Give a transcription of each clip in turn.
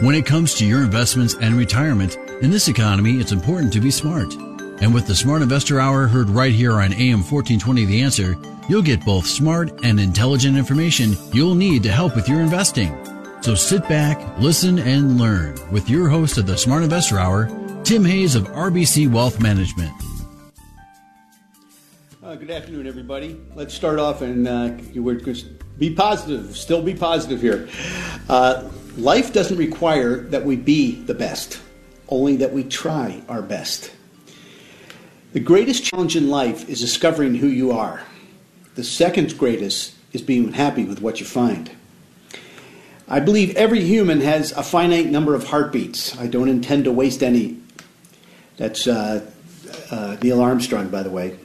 When it comes to your investments and retirement, in this economy, it's important to be smart. And with the Smart Investor Hour heard right here on AM 1420 The Answer, you'll get both smart and intelligent information you'll need to help with your investing. So sit back, listen, and learn with your host of the Smart Investor Hour, Tim Hayes of RBC Wealth Management. Uh, good afternoon, everybody. Let's start off and uh, be positive. Still be positive here. Uh, life doesn't require that we be the best, only that we try our best. The greatest challenge in life is discovering who you are. The second greatest is being happy with what you find. I believe every human has a finite number of heartbeats. I don't intend to waste any. That's uh, uh, Neil Armstrong, by the way.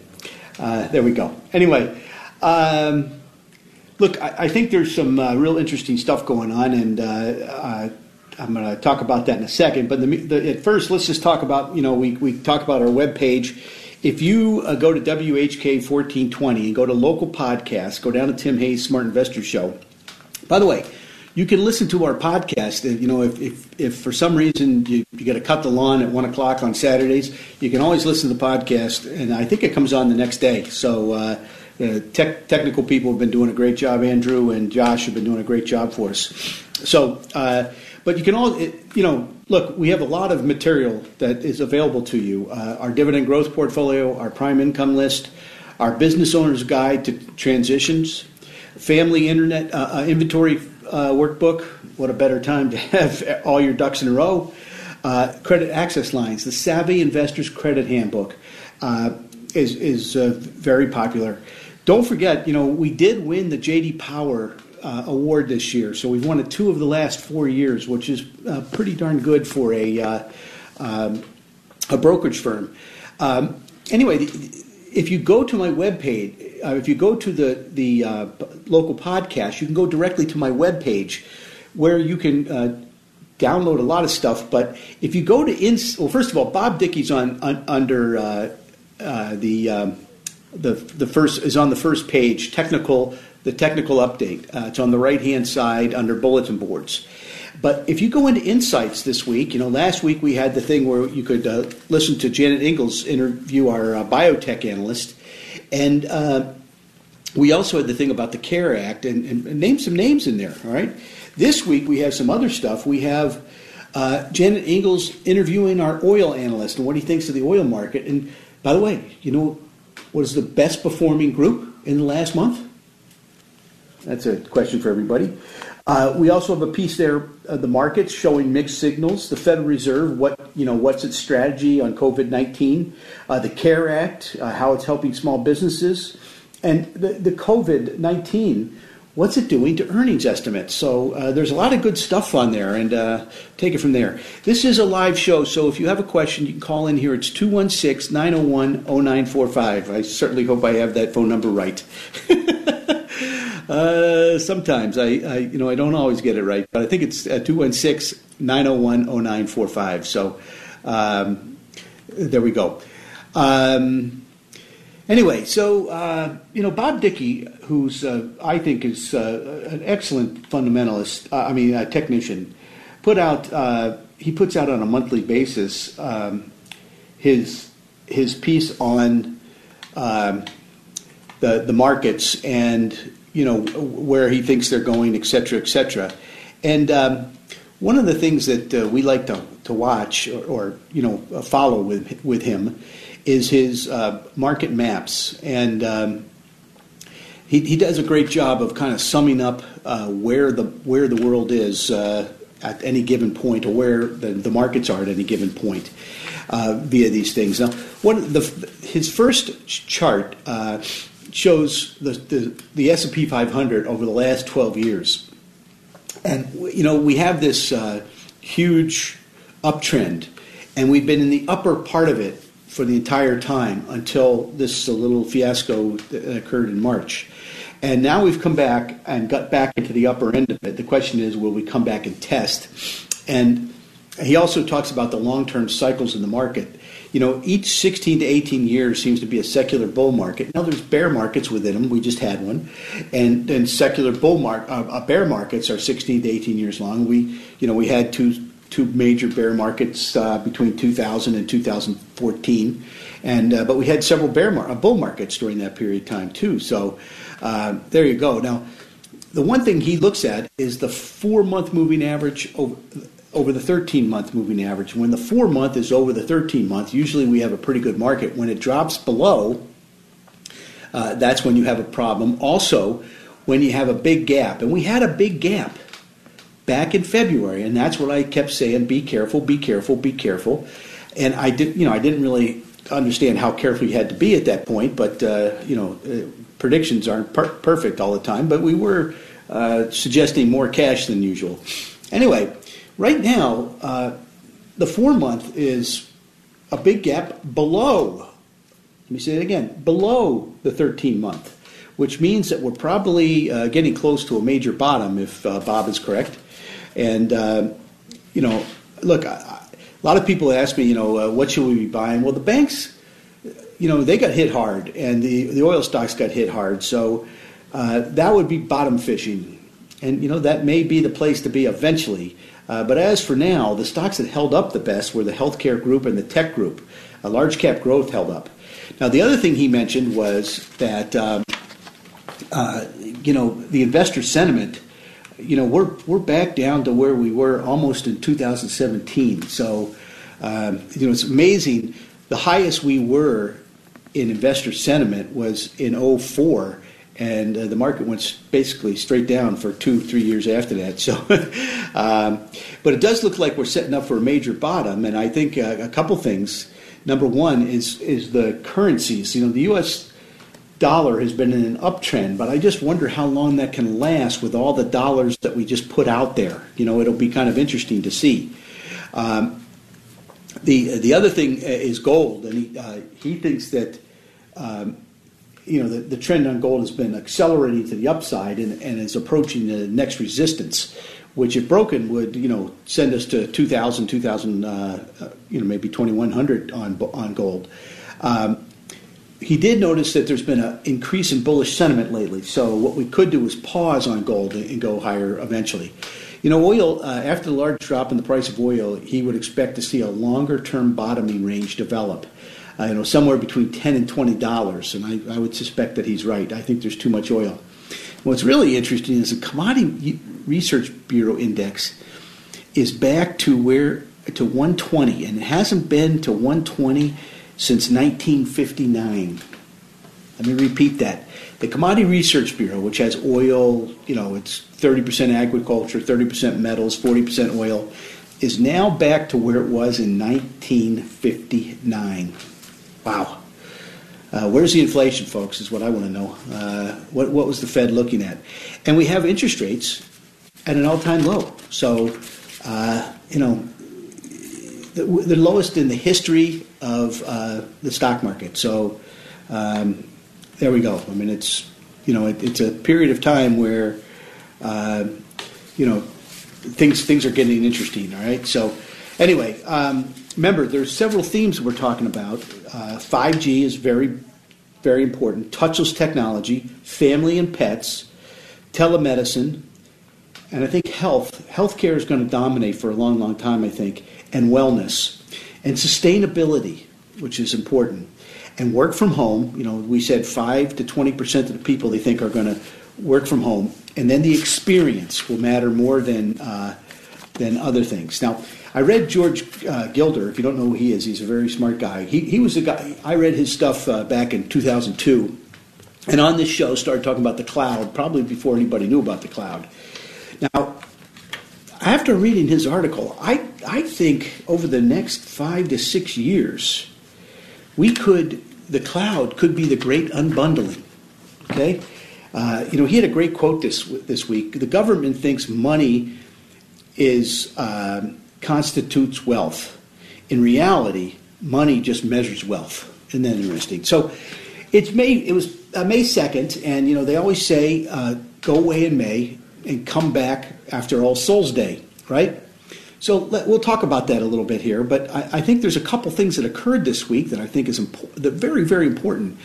Uh, there we go. Anyway, um, look, I, I, think there's some uh, real interesting stuff going on, and uh, uh, I'm going to talk about that in a second. But the, the, at first, let's just talk about you know we we talk about our web page. If you uh, go to WHK 1420 and go to local podcasts, go down to Tim Hayes Smart Investor Show. By the way, you can listen to our podcast. You know, if, if, if for some reason you, you got to cut the lawn at one o'clock on Saturdays, you can always listen to the podcast, and I think it comes on the next day. So, uh, uh, tech, technical people have been doing a great job. Andrew and Josh have been doing a great job for us. So, uh, but you can all, you know, look, we have a lot of material that is available to you. Uh, our dividend growth portfolio, our prime income list, our business owner's guide to transitions, family internet uh, uh, inventory uh, workbook. What a better time to have all your ducks in a row. Credit access lines, the Savvy Investors Credit Handbook is is very popular. Don't forget, you know, we did win the JD Power uh, award this year. So we've won it two of the last four years, which is uh, pretty darn good for a uh, um, a brokerage firm. Um, anyway, if you go to my webpage, uh, if you go to the the uh, local podcast, you can go directly to my webpage where you can uh, download a lot of stuff. But if you go to ins, well, first of all, Bob Dickey's on, on under the um, the the first is on the first page, technical the technical update. Uh, it's on the right hand side under bulletin boards. But if you go into insights this week, you know, last week we had the thing where you could uh, listen to Janet Ingalls interview our uh, biotech analyst, and uh, we also had the thing about the CARE Act and, and, name some names in there. All right. This week we have some other stuff. We have uh, Janet Ingalls interviewing our oil analyst and what he thinks of the oil market. And by the way, you know what is the best performing group in the last month? That's a question for everybody. Uh, we also have a piece there, uh, the markets showing mixed signals. The Federal Reserve, what you know, what's its strategy on COVID nineteen? Uh, the CARE Act, uh, how it's helping small businesses, and the, the COVID nineteen. What's it doing to earnings estimates? So uh, there's a lot of good stuff on there, and uh, take it from there. This is a live show, so if you have a question, you can call in here. It's 216 901 0945. I certainly hope I have that phone number right. Uh, sometimes I, I, you know, I don't always get it right, but I think it's uh, 216 901 0945. So um, there we go. Um, anyway, so, uh, you know, Bob Dickey, who's, uh, I think, is uh, an excellent fundamentalist, uh, I mean, technician, put out, he puts out on a monthly basis um, his, his piece on um, the, the markets and you know where he thinks they're going, et cetera, et cetera. And um, one of the things that uh, we like to, to watch or, or, you know follow with with him is his uh, market maps, and um, he, he does a great job of kind of summing up uh, where the where the world is uh, at any given point, or where the, the markets are at any given point. Uh, via these things. Now, one the his first chart uh, shows the, the, the S&P 500 over the last 12 years. And, you know, we have this uh, huge uptrend, and we've been in the upper part of it for the entire time until this little fiasco that occurred in March. And now we've come back and got back into the upper end of it. The question is, will we come back and test? And he also talks about the long term cycles in the market. You know, each 16 to 18 years seems to be a secular bull market. Now, there's bear markets within them. We just had one, and then secular bull mark uh, uh bear markets are 16 to 18 years long. We, you know, we had two two major bear markets uh, between 2000 and 2014, and uh, but we had several bear mar- uh, bull markets during that period of time too. So uh, there you go. Now, the one thing he looks at is the four month moving average over, over the 13 month moving average. When the four month is over the 13 month, usually we have a pretty good market. When it drops below, uh, that's when you have a problem. Also, when you have a big gap, and we had a big gap back in February, and that's what I kept saying: be careful, be careful, be careful. And I did, you know, I didn't really understand how careful you had to be at that point, but uh, you know, uh, predictions aren't per- perfect all the time. But we were uh, suggesting more cash than usual. Anyway, right now, uh, the four month is a big gap below. Let me say it again: below the 13 month which means that we're probably uh, getting close to a major bottom if uh, Bob is correct. And, uh, you know, look, I, a lot of people ask me, you know, uh, what should we be buying? Well, the banks, you know, they got hit hard, and the, the oil stocks got hit hard. So uh, that would be bottom fishing. And, you know, that may be the place to be eventually. Uh, but as for now, the stocks that held up the best were the healthcare group and the tech group. A large cap growth held up. Now, the other thing he mentioned was that, um, uh, you know, the investor sentiment you know, we're we're back down to where we were almost in 2017. So, um, you know, it's amazing. The highest we were in investor sentiment was in 04, and uh, the market went basically straight down for two, three years after that. So, um, but it does look like we're setting up for a major bottom, and I think uh, a couple things. Number one is is the currencies. You know, the U.S dollar has been in an uptrend, but I just wonder how long that can last with all the dollars that we just put out there. You know, it'll be kind of interesting to see. Um, the the other thing uh, is gold, and he uh, he thinks that. Um, you know the, the trend on gold has been accelerating to the upside and, and is approaching the next resistance which if broken would you know send us to 2000 2000 uh, uh, you know maybe 2100 on on gold um, he did notice that there's been an increase in bullish sentiment lately. So what we could do is pause on gold and go higher eventually. You know, oil, uh, after the large drop in the price of oil, he would expect to see a longer term bottoming range develop. Uh, you know, somewhere between 10 and $20. And I, I would suspect that he's right. I think there's too much oil. What's really interesting is the Commodity Research Bureau index is back to where to 120 and it hasn't been to 120 since 1959. Let me repeat that. The Commodity Research Bureau, which has oil, you know, it's 30% agriculture, 30% metals, 40% oil, is now back to where it was in 1959. Wow. Uh, where's the inflation, folks, is what I want to know. Uh, what, what was the Fed looking at? And we have interest rates at an all time low. So, uh, you know, the, the, lowest in the history of uh, the stock market. So um, there we go. I mean, it's you know it, it's a period of time where uh, you know things things are getting interesting. All right. So anyway, um, remember there's several themes we're talking about. Uh, 5G is very very important. Touchless technology, family and pets, telemedicine, and I think health healthcare is going to dominate for a long, long time. I think, and wellness and sustainability, which is important, and work from home. You know, we said five to twenty percent of the people they think are going to work from home, and then the experience will matter more than uh, than other things. Now, I read George uh, Gilder. If you don't know who he is, he's a very smart guy. He he was a guy. I read his stuff uh, back in 2002, and on this show started talking about the cloud probably before anybody knew about the cloud. Now, after reading his article, I, I think over the next five to six years, we could, the cloud could be the great unbundling. Okay? Uh, you know, he had a great quote this this week. The government thinks money is uh, constitutes wealth. In reality, money just measures wealth. Isn't that interesting? So, it's May. It was uh, May second, and you know they always say uh, go away in May and come back after All Souls Day, right? So let, we'll talk about that a little bit here. But I, I, think there's a couple things that occurred this week that I think is important. That very very important.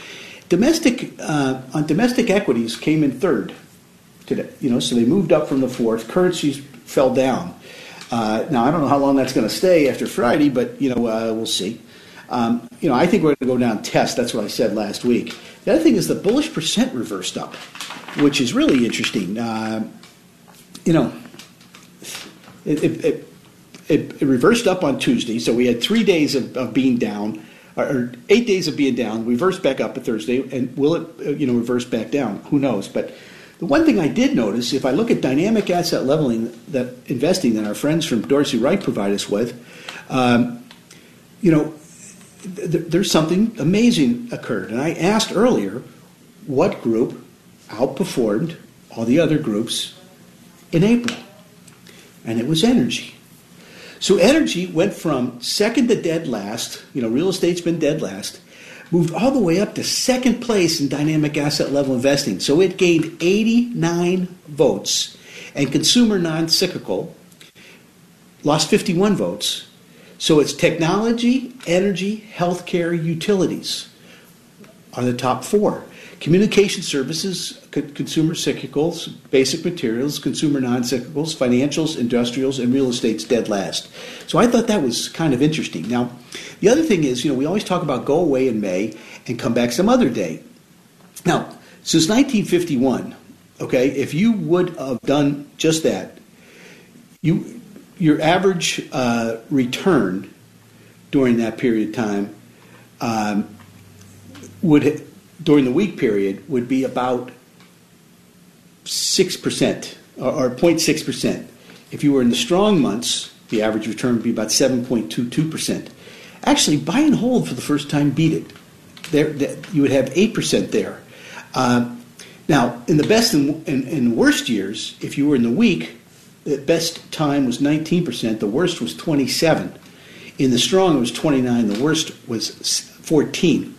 Domestic uh, on domestic equities came in third today. You know, so they moved up from the fourth. Currencies fell down. Uh, now I don't know how long that's going to stay after Friday, but you know uh, we'll see. Um, you know, I think we're going to go down test. That's what I said last week. The other thing is the bullish percent reversed up, which is really interesting. Uh, you know, it, it, it, it, reversed up on Tuesday, so we had three days of, of being down, or, eight days of being down. Reversed back up on Thursday, and will it, uh, you know, reverse back down? Who knows? But the one thing I did notice, if I look at dynamic asset leveling that investing that our friends from Dorsey Wright provide us with, um, you know, there's something amazing occurred. And I asked earlier what group outperformed all the other groups in April. And it was energy. So energy went from second to dead last, you know, real estate's been dead last, moved all the way up to second place in dynamic asset level investing. So it gained 89 votes. And consumer non cyclical lost 51 votes. So it's technology, energy, healthcare, utilities are the top four. Communication services, consumer cyclicals, basic materials, consumer non cyclicals, financials, industrials, and real estate's dead last. So I thought that was kind of interesting. Now, the other thing is, you know, we always talk about go away in May and come back some other day. Now, since 1951, okay, if you would have done just that, you your average uh, return during that period of time um, would during the weak period would be about six percent or, or 0.6 percent. If you were in the strong months, the average return would be about 7.22 percent. Actually, buy and hold for the first time beat it. There, you would have eight percent there. Uh, now, in the best and, and, and worst years, if you were in the weak, the best time was 19%, the worst was 27. In the strong, it was 29, the worst was 14.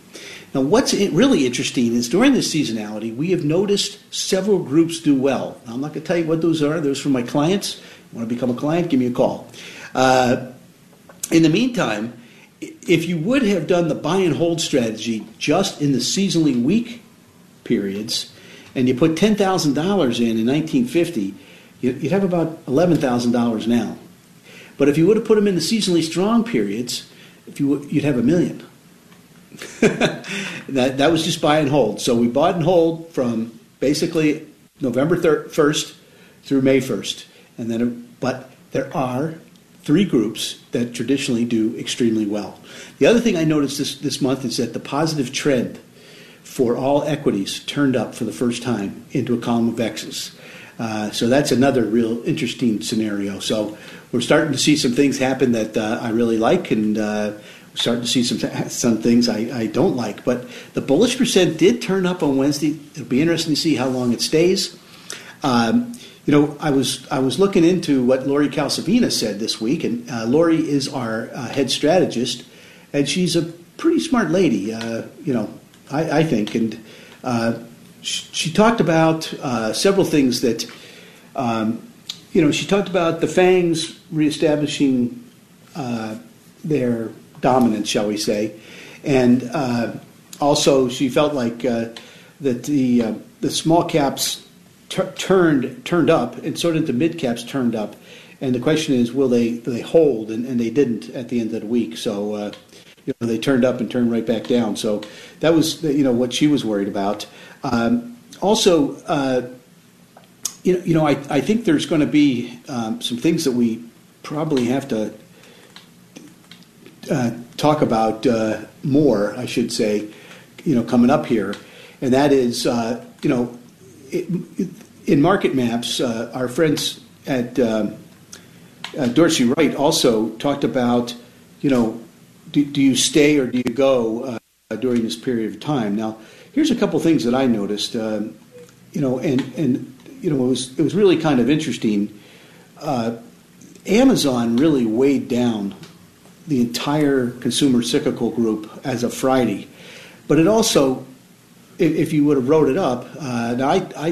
Now, what's really interesting is during this seasonality, we have noticed several groups do well. Now, I'm not going to tell you what those are. Those are for my clients. You want to become a client? Give me a call. Uh, in the meantime, if you would have done the buy and hold strategy just in the seasonally weak periods, and you put $10,000 in in 1950, you'd have about $11,000 now. But if you would have put them in the seasonally strong periods, if you would, you'd have a million. that, that was just buy and hold. So we bought and hold from basically November 1st through May 1st. And then, but there are three groups that traditionally do extremely well. The other thing I noticed this, this month is that the positive trend for all equities turned up for the first time into a column of X's. Uh, so that's another real interesting scenario. So we're starting to see some things happen that uh, I really like, and uh, starting to see some some things I, I, don't like. But the bullish percent did turn up on Wednesday. It'll be interesting to see how long it stays. Um, you know, I was I was looking into what Lori Calvasina said this week, and uh, Lori is our uh, head strategist, and she's a pretty smart lady. Uh, you know, I, I think, and she, talked about uh, several things that, um, you know, she talked about the Fangs reestablishing uh, their dominance, shall we say, and uh, also she felt like uh, that the uh, the small caps t- turned turned up, and so did the mid caps turned up, and the question is, will they they hold? And, and they didn't at the end of the week, so uh, you know, they turned up and turned right back down. So that was you know what she was worried about. Um, also, uh, you know, you know, I, I think there's going to be um, some things that we probably have to uh, talk about uh, more, I should say, you know, coming up here, and that is, uh, you know, it, in market maps, uh, our friends at um, uh, Dorsey Wright also talked about, you know, do, do you stay or do you go during this period of time? Now, Here's a couple things that I noticed. Uh, you know, and and you know, it was it was really kind of interesting. Uh, Amazon really weighed down the entire consumer cyclical group as of Friday, but it also, if, you would have wrote it up, uh, now I, I,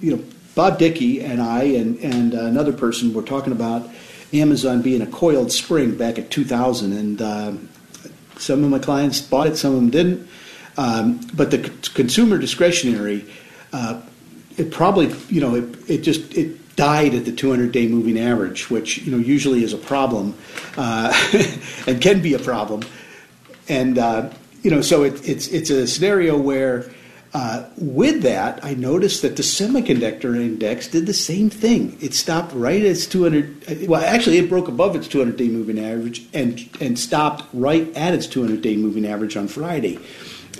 you know, Bob Dickey and I and and another person were talking about Amazon being a coiled spring back in 2000, and uh, some of my clients bought it, some of them didn't. Um, but the c- consumer discretionary, uh, it probably, you know, it, it just it died at the 200-day moving average, which you know usually is a problem uh, and can be a problem. And uh, you know, so it, it's it's a scenario where. Uh, with that, I noticed that the semiconductor index did the same thing. It stopped right at its 200. Well, actually, it broke above its 200-day moving average and and stopped right at its 200-day moving average on Friday.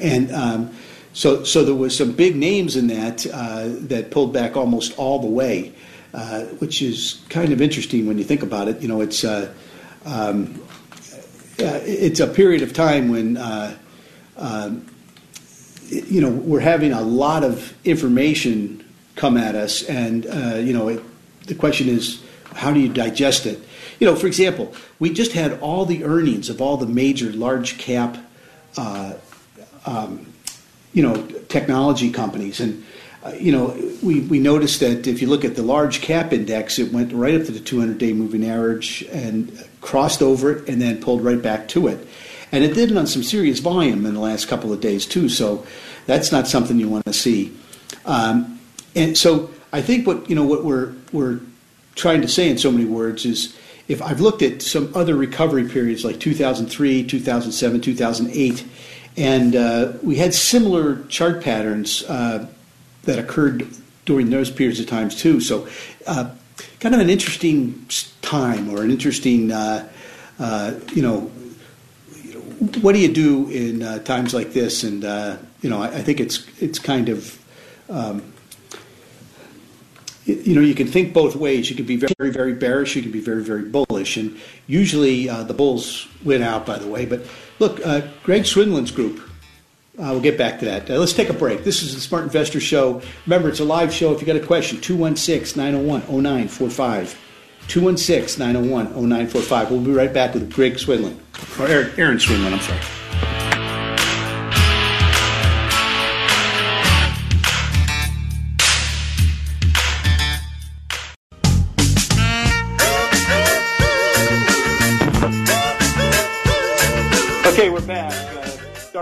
And um, so, so there was some big names in that uh, that pulled back almost all the way, uh, which is kind of interesting when you think about it. You know, it's uh, um, it's a period of time when uh, um, you know we're having a lot of information come at us, and uh, you know it, the question is how do you digest it? You know, for example, we just had all the earnings of all the major large cap uh, um, you know, technology companies. And, uh, you know, we, we noticed that if you look at the large cap index, it went right up to the 200 day moving average and crossed over it and then pulled right back to it. And it did it on some serious volume in the last couple of days, too. So that's not something you want to see. Um, and so I think what, you know, what we're, we're trying to say in so many words is if I've looked at some other recovery periods like 2003, 2007, 2008, and uh, we had similar chart patterns uh, that occurred during those periods of times too. So, uh, kind of an interesting time or an interesting, uh, uh, you know, what do you do in uh, times like this? And you know, I, I, think it's it's kind of um, you know, you can think both ways. You can be very, very bearish. You can be very, very bullish. And usually uh, the bulls win out, by the way. But look, uh, Greg Swenlin's group. Uh, we'll get back to that. Uh, let's take a break. This is the Smart Investor Show. Remember, it's a live show. If you got a question, 216 901 0945. 216 901 0945. We'll be right back with Greg Swenlin. Or Erin, Erin Swenlin, I'm sorry.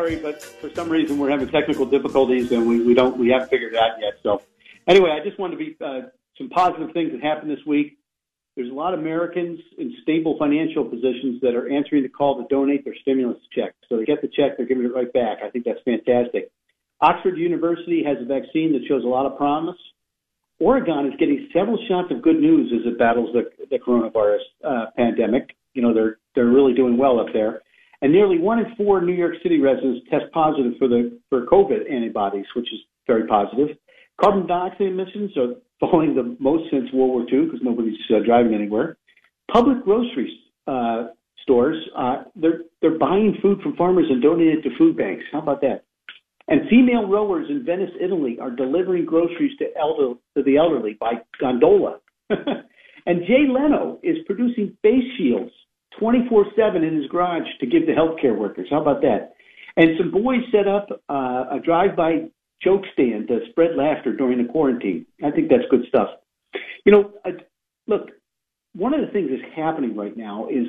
Sorry, but for some reason we're having technical difficulties and we, we don't we haven't figured it out yet. So anyway, I just wanted to be uh, some positive things that happened this week. There's a lot of Americans in stable financial positions that are answering the call to donate their stimulus check. So they get the check, they're giving it right back. I think that's fantastic. Oxford University has a vaccine that shows a lot of promise. Oregon is getting several shots of good news as it battles the, the coronavirus uh, pandemic. You know, they're they're really doing well up there and nearly one in four New York City residents test positive for the for COVID antibodies, which is very positive. Carbon dioxide emissions are falling the most since World War II because nobody's uh, driving anywhere. Public grocery uh, stores uh, they're they're buying food from farmers and donating it to food banks. How about that? And female rowers in Venice, Italy, are delivering groceries to elder to the elderly by gondola. and Jay Leno is producing face shields 24 7 in his garage to give to healthcare workers. How about that? And some boys set up uh, a drive by joke stand to spread laughter during the quarantine. I think that's good stuff. You know, uh, look, one of the things that's happening right now is,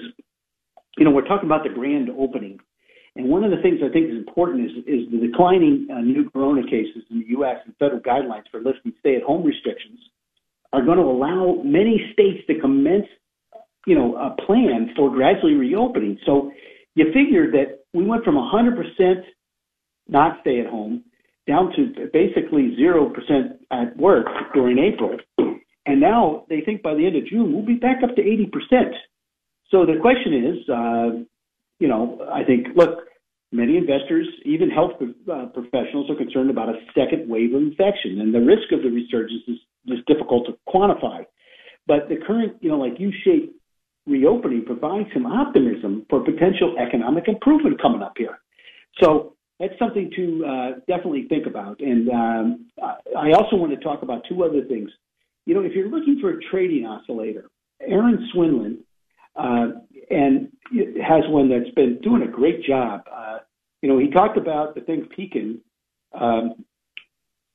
you know, we're talking about the grand opening. And one of the things I think is important is, is the declining uh, new corona cases in the U.S. and federal guidelines for lifting stay at home restrictions are going to allow many states to commence you know, a plan for gradually reopening. So you figure that we went from 100% not stay at home down to basically 0% at work during April. And now they think by the end of June, we'll be back up to 80%. So the question is, uh, you know, I think, look, many investors, even health uh, professionals, are concerned about a second wave of infection, and the risk of the resurgence is, is difficult to quantify. But the current, you know, like U-shaped reopening provides some optimism for potential economic improvement coming up here. So that's something to uh, definitely think about. And um, I also want to talk about two other things. You know, if you're looking for a trading oscillator, Erin Swenlin uh, and has one that's been doing a great job. Uh, you know, he talked about the thing peaking um,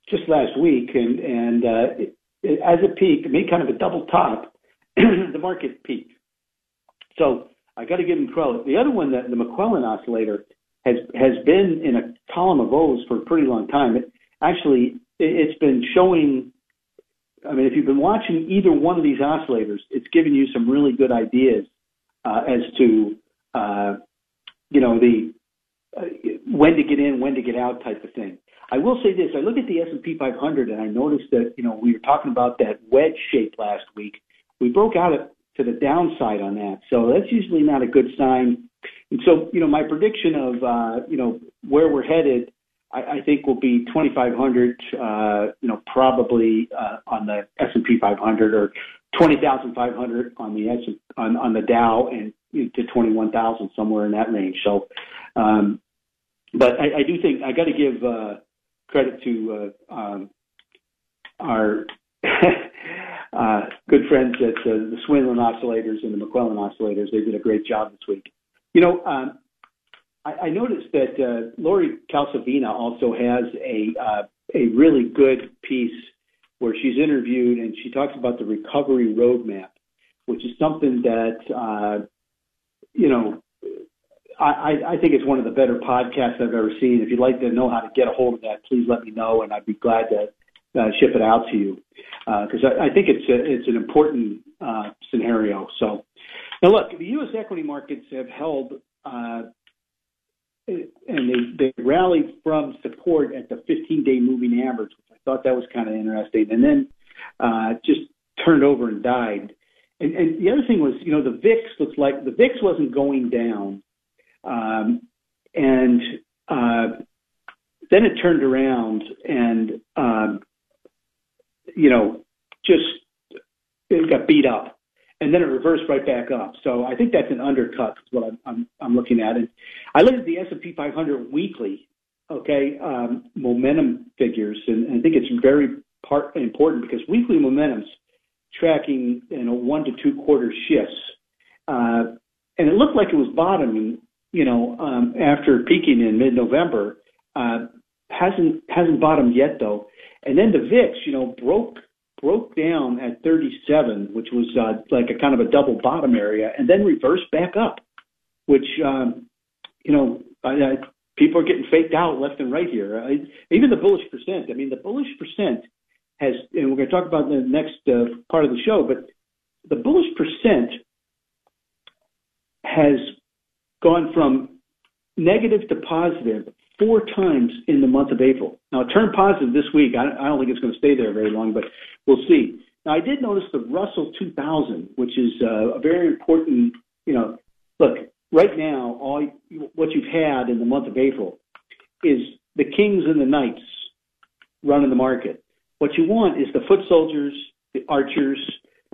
just last week, and and uh, it, it, as it peaked, it made kind of a double top. the market peaked. So I got to give him credit. The other one, the, the McClellan oscillator, has has been in a column of O's for a pretty long time. It actually it's been showing. I mean, if you've been watching either one of these oscillators, it's given you some really good ideas uh, as to uh, you know the uh, when to get in, when to get out type of thing. I will say this: I look at the S and P 500, and I noticed that you know we were talking about that wedge shape last week. We broke out to the downside on that, so that's usually not a good sign and so, you know, my prediction of, uh, you know, where we're headed, I, I think will be 2,500, uh, you know, probably uh, on the S&P 500 or 20,500 on the S on, on the Dow and you know, to 21,000 somewhere in that range. So, um, but I, I do think I got to give uh, credit to uh, um, our uh, good friends at uh, the Swenlin oscillators and the McClellan oscillators. They did a great job this week. You know, um, I, I noticed that uh, Lori Calvasina also has a uh, a really good piece where she's interviewed and she talks about the recovery roadmap, which is something that uh, you know I, I think it's one of the better podcasts I've ever seen. If you'd like to know how to get a hold of that, please let me know, and I'd be glad to uh, ship it out to you because uh, I, I think it's a, it's an important uh, scenario. So now, look, the U.S. equity markets have held, uh, and they, they rallied from support at the 15-day moving average, which I thought that was kind of interesting, and then uh, just turned over and died. And, and the other thing was, you know, the VIX looks like the VIX wasn't going down, um, and uh, then it turned around and, um, you know, just it got beat up and then it reversed right back up. So I think that's an undercut. Is what I'm, I'm, I'm looking at. And I look at the S&P 500 weekly, okay, um, momentum figures, and, and I think it's very part important because weekly momentum's tracking you know one to two quarter shifts, uh, and it looked like it was bottoming, you know, um, after peaking in mid-November. Uh, hasn't hasn't bottomed yet though, and then the VIX, you know, broke broke down at 37, which was uh, like a kind of a double bottom area, and then reversed back up, which um, you know I, I, people are getting faked out left and right here. I, even the bullish percent. I mean, the bullish percent has, and we're going to talk about in the next uh, part of the show, but the bullish percent has gone from negative to positive four times in the month of April. Now, it turned positive this week. I, I don't think it's going to stay there very long, but we'll see. Now, I did notice the Russell 2000, which is uh, a very important, you know, look, right now, all what you've had in the month of April is the kings and the knights running the market. What you want is the foot soldiers, the archers,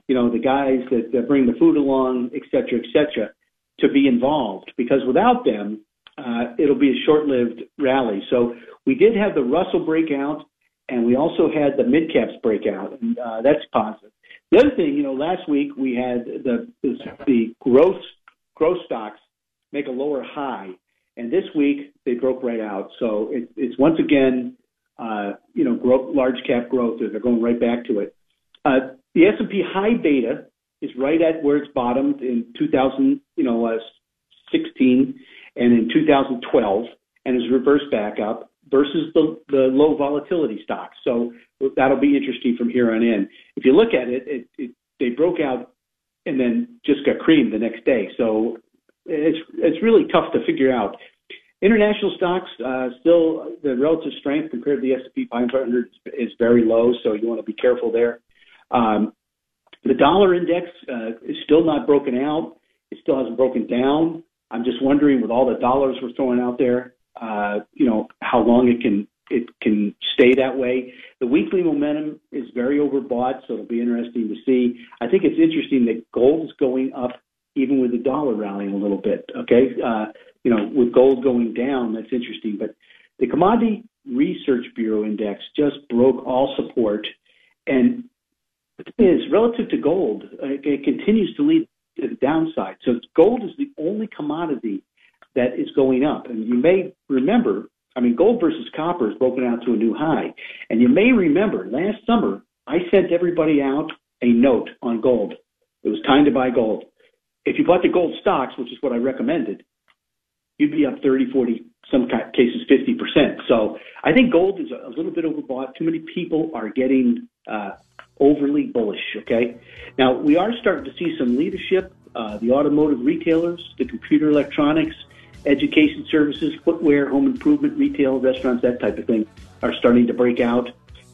you know, the guys that, that bring the food along, et cetera, et cetera, to be involved. Because without them, uh, it'll be a short-lived rally. So we did have the Russell breakout, and we also had the mid caps breakout, and uh, that's positive. The other thing, you know, last week we had the the, growth growth stocks make a lower high, and this week they broke right out. So it, it's once again, uh, you know, growth, large cap growth. They're going right back to it. Uh, the S&P high beta is right at where it's bottomed in 2000, you know, uh, 16 and in 2012 and has reversed back up versus the, the low volatility stocks. So that'll be interesting from here on in. If you look at it, it, it they broke out and then just got creamed the next day. So it's it's really tough to figure out. International stocks uh, still the relative strength compared to the S&P 500 is very low, so you want to be careful there. Um, the dollar index uh, is still not broken out. It still hasn't broken down. I'm just wondering, with all the dollars we're throwing out there, uh, you know, how long it can it can stay that way. The weekly momentum is very overbought, so it'll be interesting to see. I think it's interesting that gold is going up even with the dollar rallying a little bit. Okay, uh, you know, with gold going down, that's interesting. But The Commodity Research Bureau Index just broke all support, and is relative to gold, uh, it continues to lead to the downside. So gold is the only commodity that is going up. And you may remember, I mean, gold versus copper has broken out to a new high. And you may remember last summer, I sent everybody out a note on gold. It was time to buy gold. If you bought the gold stocks, which is what I recommended, you'd be up 30, 40, some cases 50%. So I think gold is a little bit overbought. Too many people are getting uh, overly bullish. Okay. Now we are starting to see some leadership. Uh, the automotive retailers, the computer electronics, education services, footwear, home improvement, retail, restaurants, that type of thing are starting to break out.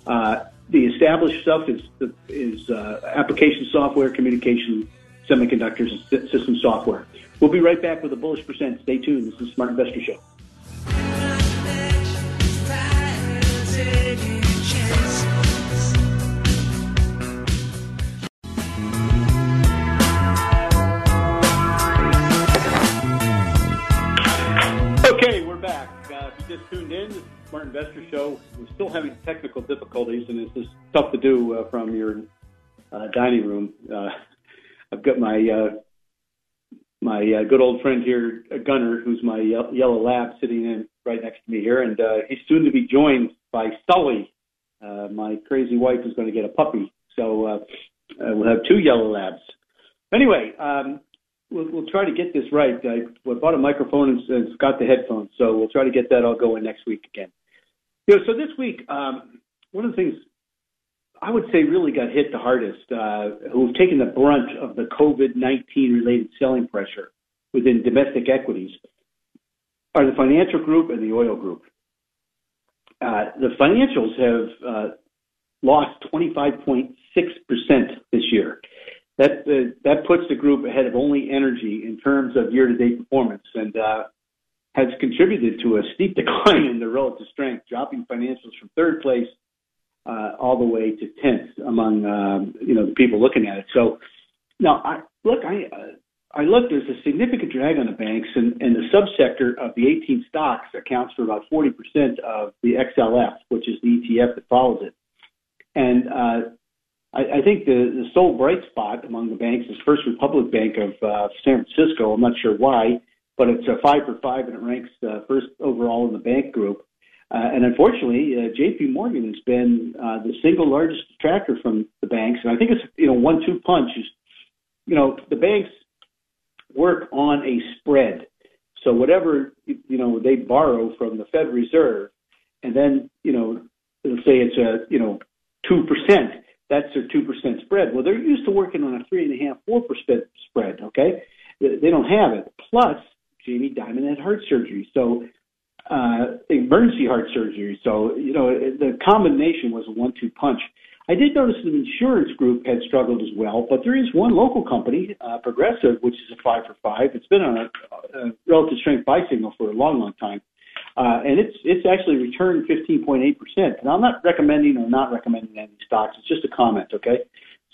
Uh, the established stuff is is uh, application software, communication, semiconductors, and system software. We'll be right back with a bullish percent. Stay tuned. This is Smart Investor Show. Just tuned in, this is Smart Investor Show. We're still having technical difficulties, and it's just tough to do uh, from your uh, dining room. Uh, I've got my uh, my uh, good old friend here, Gunner, who's my yellow lab, sitting in right next to me here, and uh, he's soon to be joined by Sully. Uh, my crazy wife is going to get a puppy, so uh, uh, we'll have two yellow labs. Anyway, um, we'll, we'll try to get this right. I bought a microphone and, and got the headphones, so we'll try to get that all going next week again. You know, so this week, um, one of the things I would say really got hit the hardest, uh, who've taken the brunt of the COVID-19 related selling pressure within domestic equities, are the financial group and the oil group. Uh, the financials have uh, lost 25.6% this year. That uh, that puts the group ahead of only energy in terms of year-to-date performance, and uh, has contributed to a steep decline in the relative strength, dropping financials from third place uh, all the way to 10th among um, you know the people looking at it. So now, I, look, I uh, I look. There's a significant drag on the banks, and, and the subsector of the 18 stocks accounts for about 40% of the XLF, which is the ETF that follows it. And uh, I, I think the, the sole bright spot among the banks is First Republic Bank of uh, San Francisco. I'm not sure why, but it's a five for five, and it ranks uh, first overall in the bank group. Uh, and unfortunately, uh, J.P. Morgan has been uh, the single largest detractor from the banks. And I think it's you know one-two punch. Is, you know the banks work on a spread. So whatever you know they borrow from the Fed Reserve, and then you know let's say it's a you know two percent. That's their two percent spread. Well, they're used to working on a three and a half, four percent spread. Okay, they don't have it. Plus, Jamie Dimon had heart surgery, so uh, emergency heart surgery. So, you know, the combination was a one-two punch. I did notice the insurance group had struggled as well, but there is one local company, uh, Progressive, which is a five for five. It's been on a, a relative strength buy signal for a long, long time. Uh, and it's it's actually returned 15.8 percent. And I'm not recommending or not recommending any stocks. It's just a comment, okay?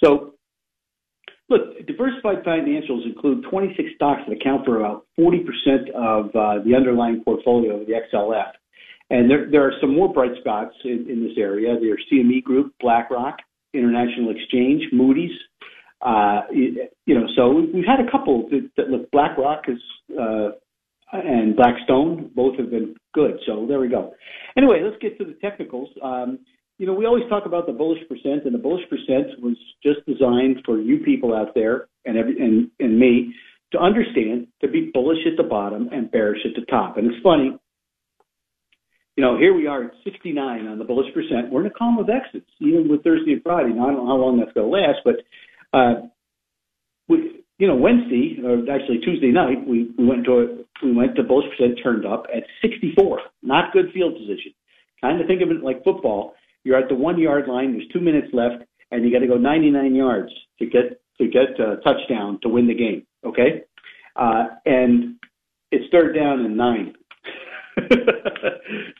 So Look, diversified financials include 26 stocks that account for about 40% of uh, the underlying portfolio of the XLF. And there, there are some more bright spots in, in this area. There are CME Group, BlackRock, International Exchange, Moody's. Uh, you, know, so we've had a couple that, that look. BlackRock is uh, and Blackstone both have been good. So there we go. Anyway, let's get to the technicals. Um, you know, we always talk about the bullish percent, and the bullish percent was just designed for you people out there and every, and and me to understand to be bullish at the bottom and bearish at the top. And it's funny, you know, here we are at 69 on the bullish percent. We're in a column of exits, even with Thursday and Friday. Now I don't know how long that's going to last, but uh, we, you know, Wednesday or actually Tuesday night, we, we went to we went to bullish percent turned up at 64. Not good field position. Kind of think of it like football you're at the one yard line. There's two minutes left, and you got to go 99 yards to get to get a touchdown to win the game. Okay, uh, and it's third down and nine.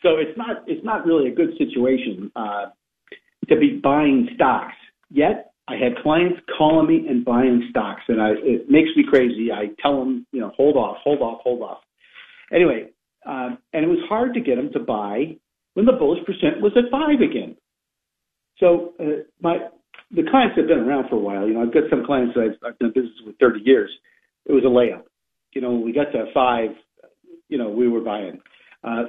so it's not it's not really a good situation uh, to be buying stocks. Yet I had clients calling me and buying stocks, and I, it makes me crazy. I tell them, you know, hold off, hold off, hold off. Anyway, um, and it was hard to get them to buy when the bullish percent was at five again. So uh, my the clients have been around for a while. You know, I've got some clients that I've, I've done business with 30 years. It was a layup. You know, when we got to five, you know, we were buying. Uh,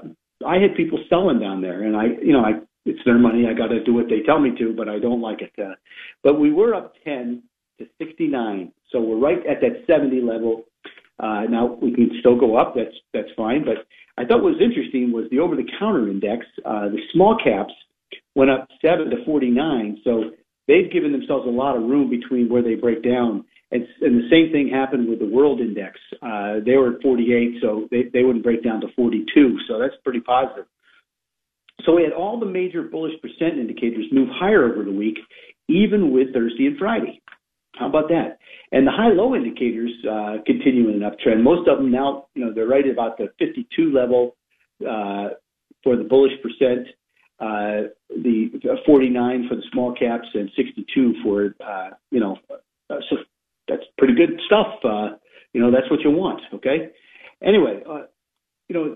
I had people selling down there, and I, you know, I it's their money. I got to do what they tell me to, but I don't like it. Uh, but we were up 10 to 69, so we're right at that 70 level. Uh, now we can still go up. That's that's fine. But I thought what was interesting was the over-the-counter index. Uh, the small caps went up seven to 49. So they've given themselves a lot of room between where they break down. And, and the same thing happened with the world index. Uh, they were at 48, so they, they wouldn't break down to 42. So that's pretty positive. So we had all the major bullish percent indicators move higher over the week, even with Thursday and Friday. How about that? And the high-low indicators uh, continue in an uptrend. Most of them now, you know, they're right about the 52 level uh, for the bullish percent uh, the 49 for the small caps and 62 for uh, you know uh, so that's pretty good stuff. Uh, you know that's what you want. Okay. Anyway, uh, you know,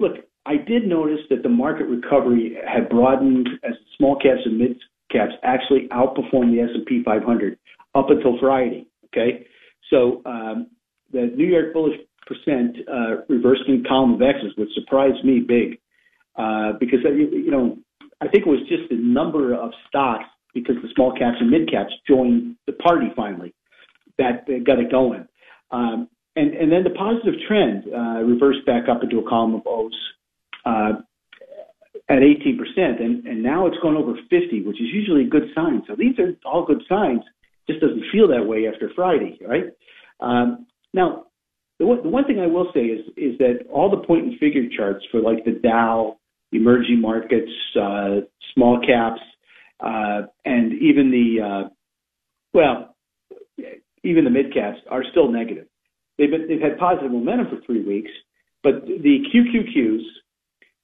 look, I did notice that the market recovery had broadened as small caps and mid caps actually outperformed the S&P 500 up until Friday. Okay, so um, the New York bullish percent uh, reversed in column of X's, which surprised me big. Uh, because uh, you know I think it was just the number of stocks because the small caps and mid caps joined the party finally that got it going. Um, and, and then the positive trend uh, reversed back up into a column of O's at 18%, and, and now it's gone over 50, which is usually a good sign. So these are all good signs. Just doesn't feel that way after Friday, right? Um, now, the one, the one thing I will say is is that all the point and figure charts for like the Dow, emerging markets, uh, small caps, uh, and even the uh, well, even the mid caps are still negative. They've been, they've had positive momentum for three weeks, but the QQQs,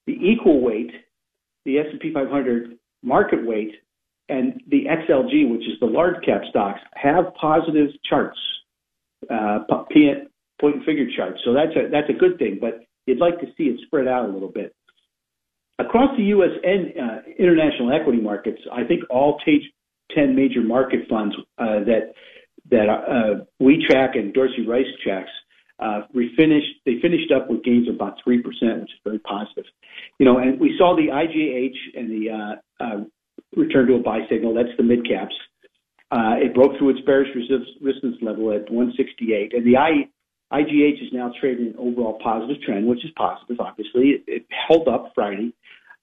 the equal weight, the S&P 500 market weight, and the XLG, which is the large cap stocks, have positive charts, uh, point and figure charts. So that's a that's a good thing, but you'd like to see it spread out a little bit. Across the U.S. and uh, international equity markets, I think all t- 10 major market funds uh, that that uh, we track and Dorsey Wright tracks. They finished up with gains of about three percent, which is very positive. You know, and we saw the IJH and the uh, uh, return to a buy signal. That's the mid caps. Uh, it broke through its bearish resistance level at 168, and the IJH is now trading an overall positive trend, which is positive, obviously. It, held up Friday.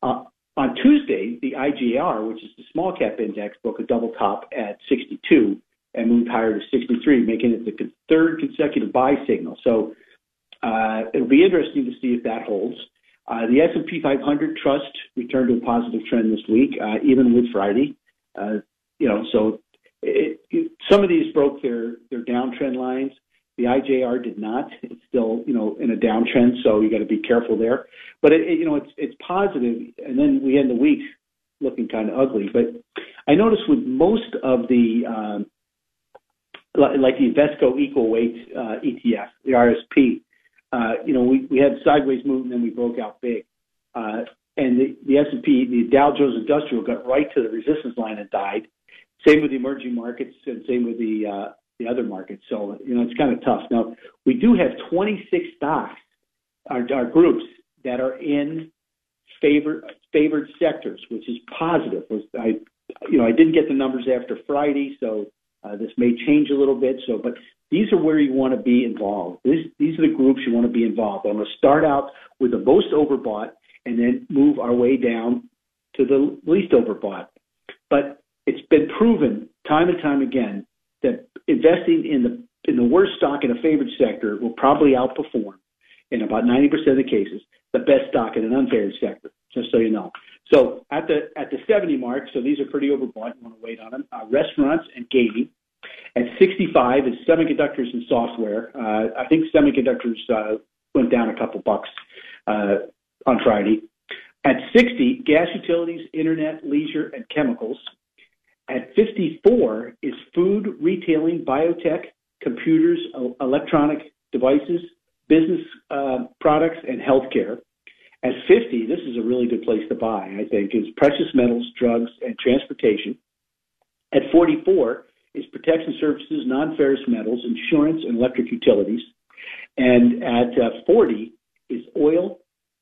Uh, on Tuesday, the IJR, which is the small cap index, broke a double top at 62 and moved higher to 63, making it the third consecutive buy signal. So uh, it'll be interesting to see if that holds. Uh, the S&P 500 Trust returned to a positive trend this week, uh, even with Friday. Uh, you know, so it, it, some of these broke their their downtrend lines. The IJR did not. It's still, you know, in a downtrend, so you got to be careful there. But it, it, you know, it's it's positive, and then we end the week looking kind of ugly. But I noticed with most of the um, like the Invesco Equal Weight uh, ETF, the RSP, uh, you know, we, we had sideways move and then we broke out big. Uh, and the, the S&P, the Dow Jones Industrial got right to the resistance line and died. Same with the emerging markets and same with the uh, the other markets. So, you know, it's kind of tough. Now, we do have 26 stocks, our, groups, that are in favored favored sectors, which is positive. I, you know, I didn't get the numbers after Friday, so uh, this may change a little bit. So, but these are where you want to be involved. These, these are the groups you want to be involved. I'm going to start out with the most overbought and then move our way down to the least overbought. But it's been proven time and time again that investing in the in the worst stock in a favored sector will probably outperform in about 90% of the cases the best stock in an unfavored sector. Just so you know. So at the at the 70 mark, so these are pretty overbought. You want to wait on them. Uh, restaurants and gaming. At 65 is semiconductors and software. Uh, I think semiconductors uh, went down a couple bucks uh, on Friday. At 60, gas utilities, internet, leisure, and chemicals. At 54 is food, retailing, biotech, computers, electronic devices, business uh, products, and healthcare. At 50, this is a really good place to buy, I think, is precious metals, drugs, and transportation. At 44 is protection services, non-ferrous metals, insurance, and electric utilities. And at uh, 40 is oil,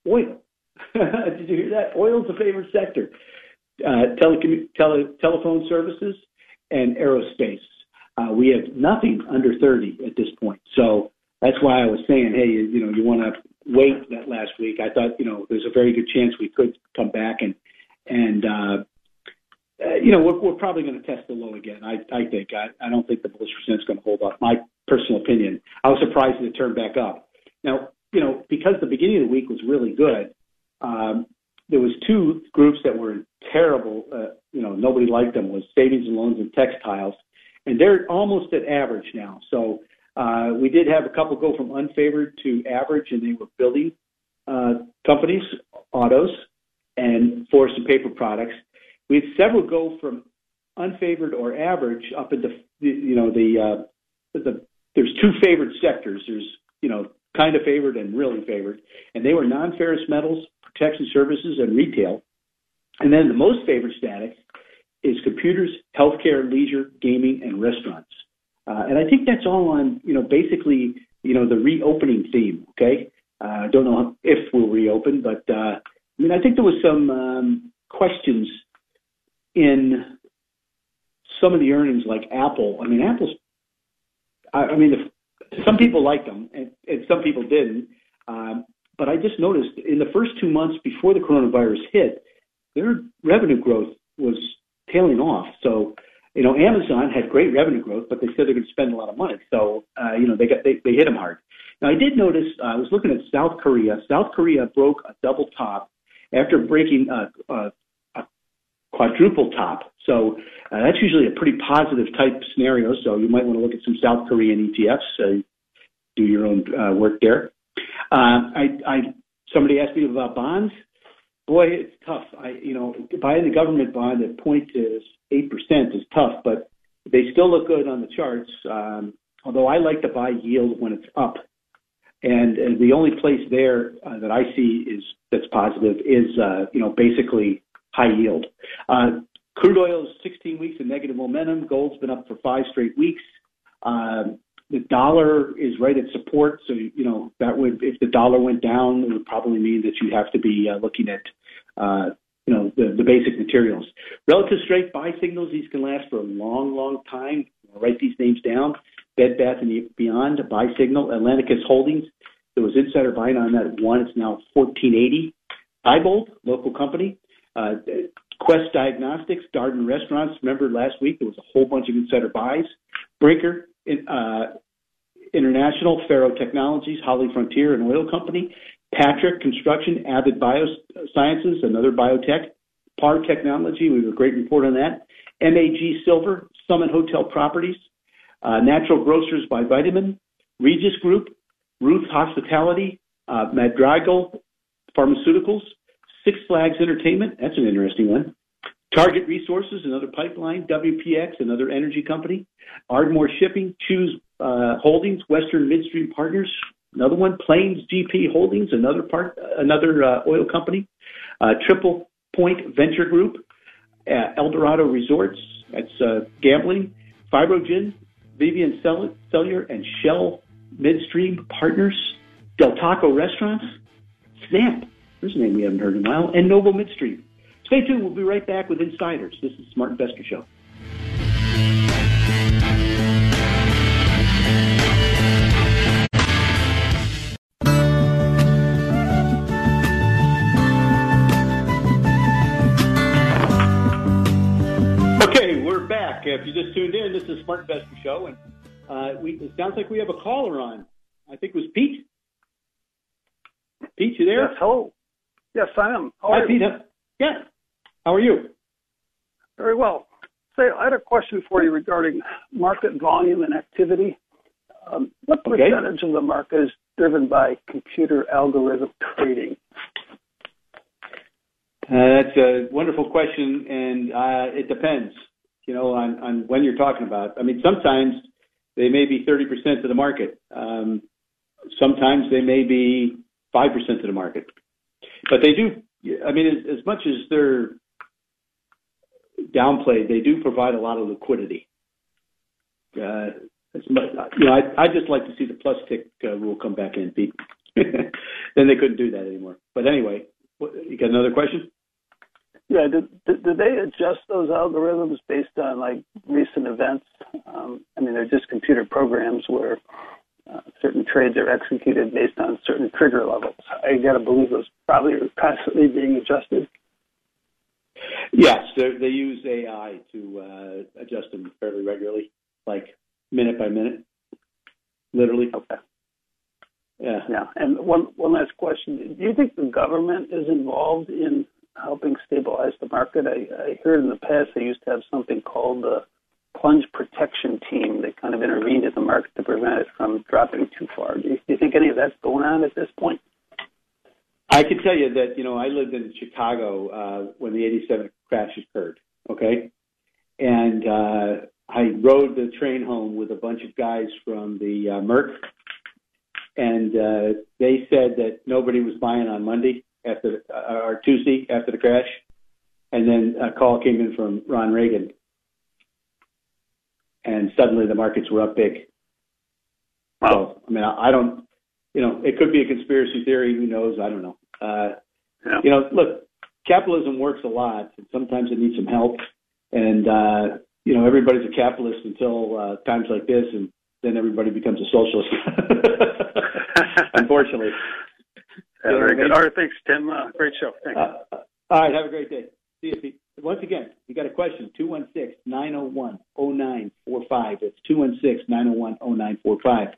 oil. Did you hear that? Oil is a favorite sector. Uh, telecom- tele- telephone services and aerospace. Uh, we have nothing under 30 at this point. So that's why I was saying, hey, you, you know, you want to wait that last week. I thought, you know, there's a very good chance we could come back and and uh, uh, you know we're, we're probably going to test the low again. I I think I, I don't think the bullish percent is going to hold up. My personal opinion. I was surprised it turned back up. Now you know because the beginning of the week was really good. Um, there was two groups that were terrible. Uh, you know nobody liked them was savings and loans and textiles, and they're almost at average now. So uh, we did have a couple go from unfavored to average, and they were building uh, companies, autos, and forest and paper products. We had several go from unfavored or average up into you know the uh, the there's two favored sectors. There's you know kind of favored and really favored, and they were non-ferrous metals, protection services, and retail. And then the most favored status is computers, healthcare, leisure, gaming, and restaurants. Uh, and I think that's all on, you know, basically, you know, the reopening theme. Okay. I uh, don't know if we'll reopen, but uh, I mean, I think there was some um, questions in some of the earnings, like Apple. I mean, Apple's. I, I mean, some people liked them, and, and some people didn't. Um, but I just noticed in the first two months before the coronavirus hit, their revenue growth was tailing off. So you know, Amazon had great revenue growth, but they said they're going to spend a lot of money. So, uh, you know, they got they, they hit them hard. Now, I did notice uh, I was looking at South Korea. South Korea broke a double top after breaking a, a, a quadruple top. So uh, that's usually a pretty positive type scenario. So you might want to look at some South Korean ETFs. Uh, do your own uh, work there. Uh, I, I somebody asked me about bonds boy, it's tough. I, you know, buying the government bond at point is eight percent is tough, but they still look good on the charts. Um, although I like to buy yield when it's up, and, and the only place there uh, that I see is that's positive is uh, you know basically high yield. Uh, crude oil is 16 weeks of negative momentum. Gold's been up for five straight weeks. Um, the dollar is right at support, so you know that would if the dollar went down, it would probably mean that you have to be uh, looking at uh, you know the, the basic materials. Relative strength buy signals; these can last for a long, long time. I'll write these names down: Bed Bath and Beyond buy signal, Atlanticus Holdings. There was insider buying on that one; it's now 1480. Diebold, local company. Uh, Quest Diagnostics, Darden Restaurants. Remember last week there was a whole bunch of insider buys. Brinker, uh, International, Faro Technologies, Holly Frontier, an oil company, Patrick Construction, Avid Biosciences, another biotech, PAR Technology, we have a great report on that, MAG Silver, Summit Hotel Properties, uh, Natural Grocers by Vitamin, Regis Group, Ruth Hospitality, uh, Madrigal Pharmaceuticals, Six Flags Entertainment, that's an interesting one, Targa Resources, another pipeline. WPX, another energy company. Ardmore Shipping, Choose uh, Holdings, Western Midstream Partners, another one. Plains GP Holdings, another part, another uh, oil company. Uh, Triple Point Venture Group, uh, Eldorado Resorts, that's uh, gambling. Fibrogen, Vivian Cellular, and Shell Midstream Partners. Del Taco Restaurants, Snap, there's a name we haven't heard in a while, and Noble Midstream. Stay tuned. We'll be right back with Insiders. This is Smart Investor Show. Okay, we're back. If you just tuned in, this is Smart Investor Show, and uh, we, it sounds like we have a caller on. I think it was Pete. Pete, you there? Yes, hello. Yes, I am. How Hi, Pete. Yeah. How are you? Very well. Say, I had a question for you regarding market volume and activity. Um, what percentage okay. of the market is driven by computer algorithm trading? Uh, that's a wonderful question, and uh, it depends, you know, on, on when you're talking about. I mean, sometimes they may be 30% of the market. Um, sometimes they may be 5% of the market. But they do, I mean, as, as much as they're downplayed, they do provide a lot of liquidity. Uh, much, you know, I, I just like to see the plus tick uh, rule come back in, Pete. then they couldn't do that anymore. But anyway, what, you got another question? Yeah, do, do, do they adjust those algorithms based on like recent events? Um, I mean, they're just computer programs where uh, certain trades are executed based on certain trigger levels. I got to believe those probably are constantly being adjusted. Yes, they use AI to uh, adjust them fairly regularly, like minute by minute, literally. Okay. Yeah. Yeah. And one one last question: Do you think the government is involved in helping stabilize the market? I, I heard in the past they used to have something called the plunge protection team that kind of intervened in the market to prevent it from dropping too far. Do you, do you think any of that's going on at this point? I can tell you that you know I lived in Chicago uh, when the '87 crash occurred. Okay, and uh, I rode the train home with a bunch of guys from the uh, Merc, and uh, they said that nobody was buying on Monday after uh, or Tuesday after the crash, and then a call came in from Ron Reagan, and suddenly the markets were up big. Wow. So, I mean, I, I don't, you know, it could be a conspiracy theory. Who knows? I don't know. Uh, Yeah. You know, look, capitalism works a lot, and sometimes it needs some help. And uh, you know, everybody's a capitalist until uh, times like this, and then everybody becomes a socialist. Unfortunately. Yeah, very good. All right, thanks, Tim. Uh, great show. Thanks. Uh, all right, have a great day. See you, Pete. Once again, you got a question, 216-901-0945. It's 216-901-0945.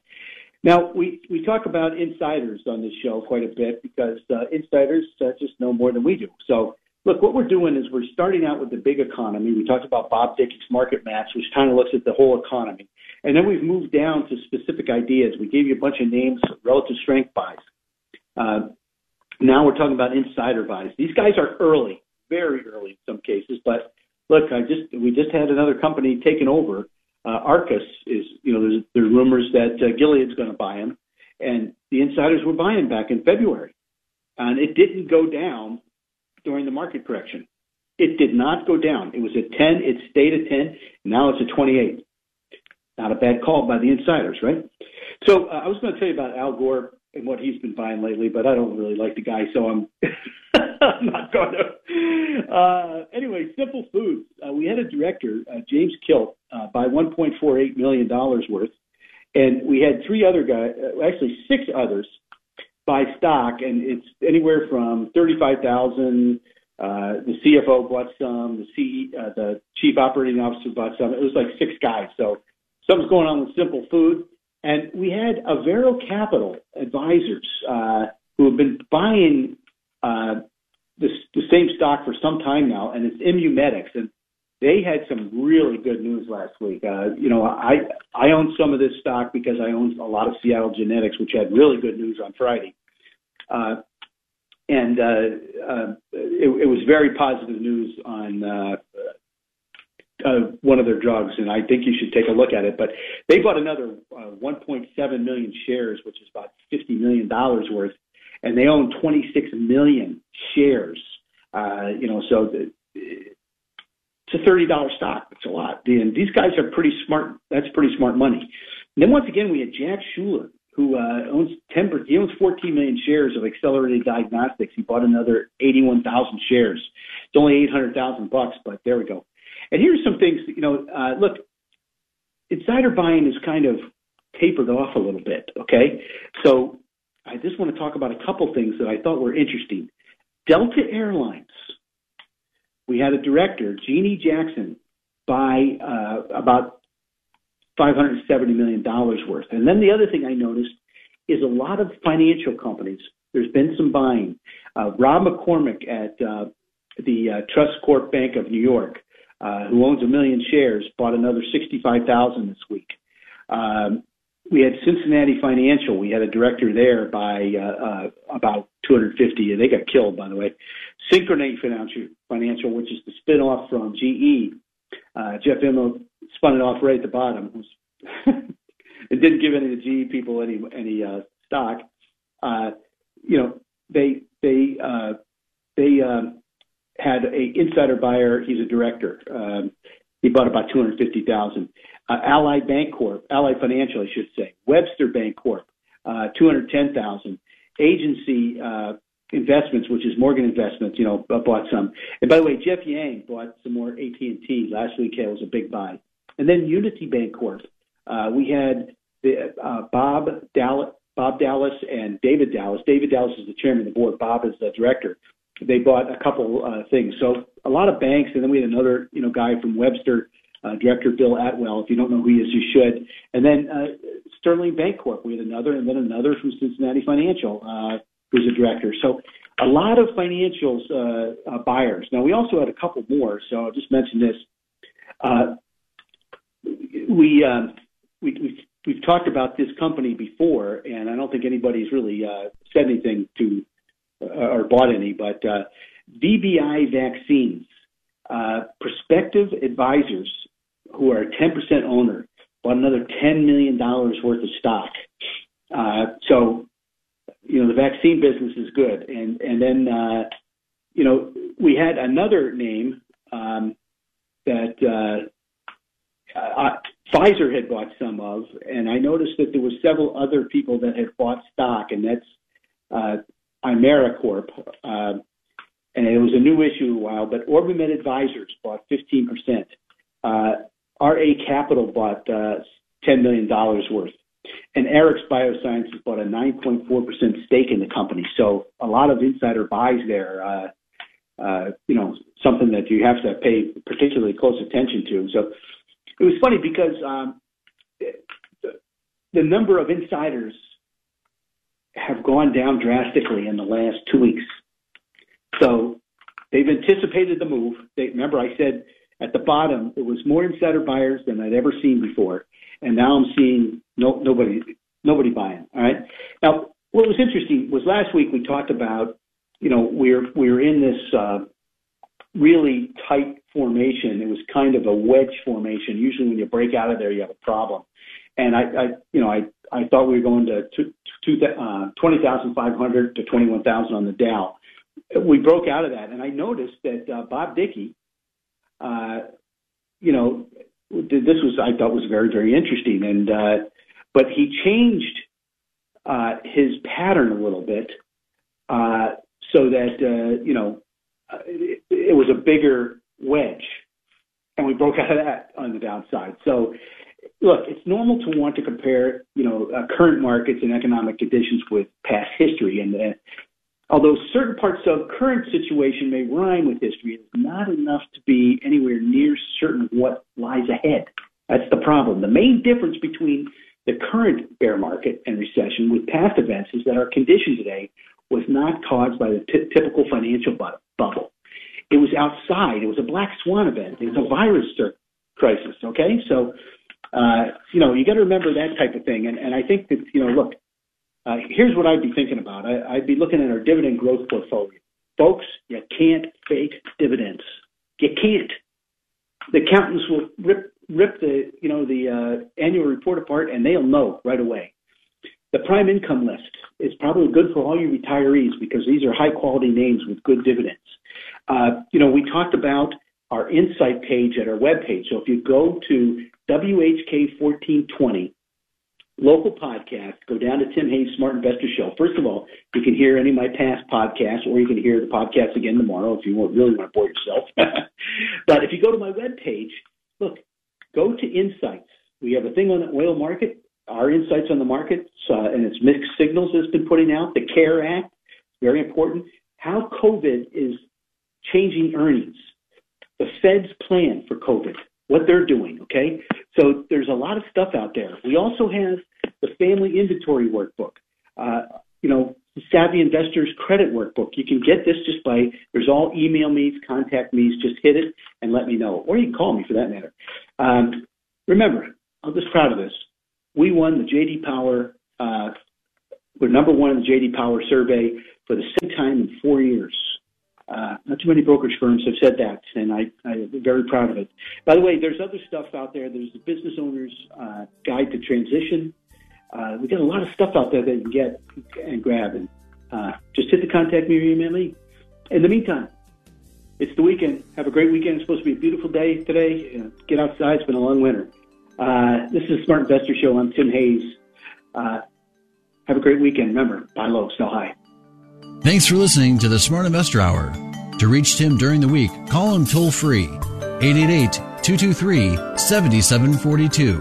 Now, we, we talk about insiders on this show quite a bit because uh, insiders uh, just know more than we do. So, look, what we're doing is we're starting out with the big economy. We talked about Bob Dickey's Market Match, which kind of looks at the whole economy. And then we've moved down to specific ideas. We gave you a bunch of names, relative strength buys. Uh, now we're talking about insider buys. These guys are early, very early in some cases. But look, I just we just had another company taken over. Uh, Arcus is, you know, there's, there's rumors that uh, Gilead's going to buy them, and the insiders were buying back in February, and it didn't go down during the market correction. It did not go down. It was at 10. It stayed at 10. Now it's at 28. Not a bad call by the insiders, right? So uh, I was going to tell you about Al Gore and what he's been buying lately, but I don't really like the guy, so I'm, I'm not going to. Uh, anyway, Simple Foods. Uh, we had a director, uh, James Kilt, uh, buy 1.48 million dollars worth, and we had three other guys, uh, actually six others, buy stock, and it's anywhere from thirty-five thousand. Uh, the CFO bought some. The C, uh, the chief operating officer bought some. It was like six guys. So something's going on with Simple Food. And we had Avero Capital advisors uh, who have been buying uh, this, the same stock for some time now, and it's Immunomedics, and they had some really good news last week. Uh, you know, I I own some of this stock because I own a lot of Seattle Genetics, which had really good news on Friday, uh, and uh, uh, it, it was very positive news on. Uh, uh, one of their drugs, and I think you should take a look at it. But they bought another uh, 1.7 million shares, which is about 50 million dollars worth, and they own 26 million shares. Uh, you know, so the, it's a thirty dollar stock. It's a lot. And these guys are pretty smart. That's pretty smart money. And then once again, we had Jack Schuler, who uh, owns 10. He owns 14 million shares of Accelerated Diagnostics. He bought another 81,000 shares. It's only 800,000 bucks, but there we go. And here's some things, you know, uh, look, insider buying is kind of tapered off a little bit, okay? So I just want to talk about a couple things that I thought were interesting. Delta Airlines, we had a director, Jeannie Jackson, buy uh, about $570 million worth. And then the other thing I noticed is a lot of financial companies, there's been some buying. Uh, Rob McCormick at uh, the uh, Trust Corp Bank of New York, uh, who owns a million shares, bought another 65,000 this week. Um, we had Cincinnati Financial. We had a director there by uh, uh, about 250. They got killed, by the way. Synchrony Financial, which is the spinoff from GE. Uh, Jeff Immelt spun it off right at the bottom. it didn't give any of the GE people any any uh, stock. Uh, you know, they they uh, they um, had a insider buyer. He's a director. Um, he bought about two hundred fifty thousand. Uh, Allied Bank Corp, Allied Financial, I should say, Webster Bank Corp, uh, two hundred ten thousand. Agency uh, Investments, which is Morgan Investments, you know, bought some. And by the way, Jeff Yang bought some more AT and T last week. It was a big buy. And then Unity Bank Corp. Uh, we had the, uh, Bob Dallas, Bob Dallas and David Dallas. David Dallas is the chairman of the board. Bob is the director. They bought a couple uh, things. So a lot of banks, and then we had another, you know, guy from Webster, uh, Director Bill Atwell. If you don't know who he is, you should. And then uh, Sterling Bank Corp. We had another, and then another from Cincinnati Financial, uh, who's a director. So a lot of financials uh, uh, buyers. Now we also had a couple more. So I'll just mention this. Uh, we, uh, we we we've talked about this company before, and I don't think anybody's really uh, said anything to uh, or bought any, but uh, VBI Vaccines, uh, Perceptive Advisors who are a 10% owner bought another $10 million worth of stock. Uh, so, you know, the vaccine business is good. And, and then, uh, you know, we had another name um, that uh, uh, Pfizer had bought some of, and I noticed that there were several other people that had bought stock, and that's uh, Imericorp. Uh, and it was a new issue a while, but OrbiMed Advisors bought 15%. Uh, RA Capital bought uh, $10 million worth. And Arix Biosciences bought a 9.4% stake in the company. So a lot of insider buys there. Uh, uh, you know, something that you have to pay particularly close attention to. So it was funny because um, the, the number of insiders have gone down drastically in the last two weeks. So they've anticipated the move. They, remember, I said at the bottom it was more insider buyers than I'd ever seen before, and now I'm seeing no, nobody nobody buying. All right. Now, what was interesting was last week we talked about, you know, we're we're in this uh, really tight formation. It was kind of a wedge formation. Usually, when you break out of there, you have a problem. And I, I you know, I I thought we were going to, to, to uh, 20,500 to 21,000 on the Dow. We broke out of that, and I noticed that uh, Bob Dickey, you know, this was I thought was very very interesting, and uh, but he changed uh, his pattern a little bit uh, so that uh, you know uh, it, it was a bigger wedge, and we broke out of that on the downside. So look, it's normal to want to compare, you know, uh, current markets and economic conditions with past history. And uh, although certain parts of current situation may rhyme with history, it's not enough to be anywhere near certain what lies ahead. That's the problem. The main difference between the current bear market and recession with past events is that our condition today was not caused by the t- typical financial bu- bubble. It was outside. It was a black swan event. It was a virus crisis. Okay, so uh, you know, you got to remember that type of thing. And, and I think that, you know, look, here's what I'd be thinking about. I'd be looking at our dividend growth portfolio. Folks, you can't fake dividends. You can't. The accountants will rip the you know the uh, annual report apart, and they'll know right away. The prime income list is probably good for all your retirees because these are high quality names with good dividends. Uh, you know, we talked about our insight page at our web page. So if you go to WHK 1420, local podcast, go down to Tim Hayes Smart Investor Show. First of all, you can hear any of my past podcasts, or you can hear the podcast again tomorrow if you really want to bore yourself. but if you go to my web page, look, go to Insights. We have a thing on the oil market, our insights on the market, uh, and it's mixed signals that's been putting out. The CARE Act, very important. How COVID is changing earnings. The Fed's plan for COVID what they're doing. Okay, so there's a lot of stuff out there. We also have the family inventory workbook. Uh, you know, Savvy Investors Credit Workbook. You can get this just by there's all email me, contact me, just hit it and let me know, or you can call me for that matter. Um, remember, I'm just proud of this. We won the JD Power. Uh, we're number one in the JD Power survey for the second time in four years. Uh, not too many brokerage firms have said that, and I, I'm very proud of it. By the way, there's other stuff out there. There's the Business Owner's uh, Guide to Transition. Uh, we got a lot of stuff out there that you can get and grab, and uh, just hit the contact me or email me. In the meantime, it's the weekend. Have a great weekend. It's supposed to be a beautiful day today. Uh, get outside. It's been a long winter. Uh, this is the Smart Investor Show. I'm Tim Hayes. Uh, have a great weekend. Remember, buy low, sell high. Thanks for listening to the Smart Investor Hour. To reach Tim during the week, call him toll free 888 223 7742.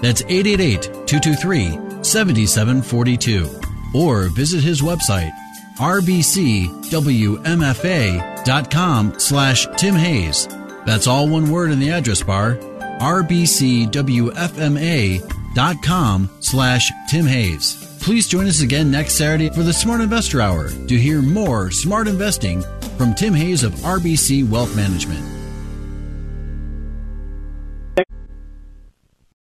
That's 888 223 7742. Or visit his website rbcwmfa.com slash Tim Hayes. That's all one word in the address bar, rbcwfma.com slash Tim Hayes. Please join us again next Saturday for the Smart Investor Hour to hear more smart investing from Tim Hayes of RBC Wealth Management.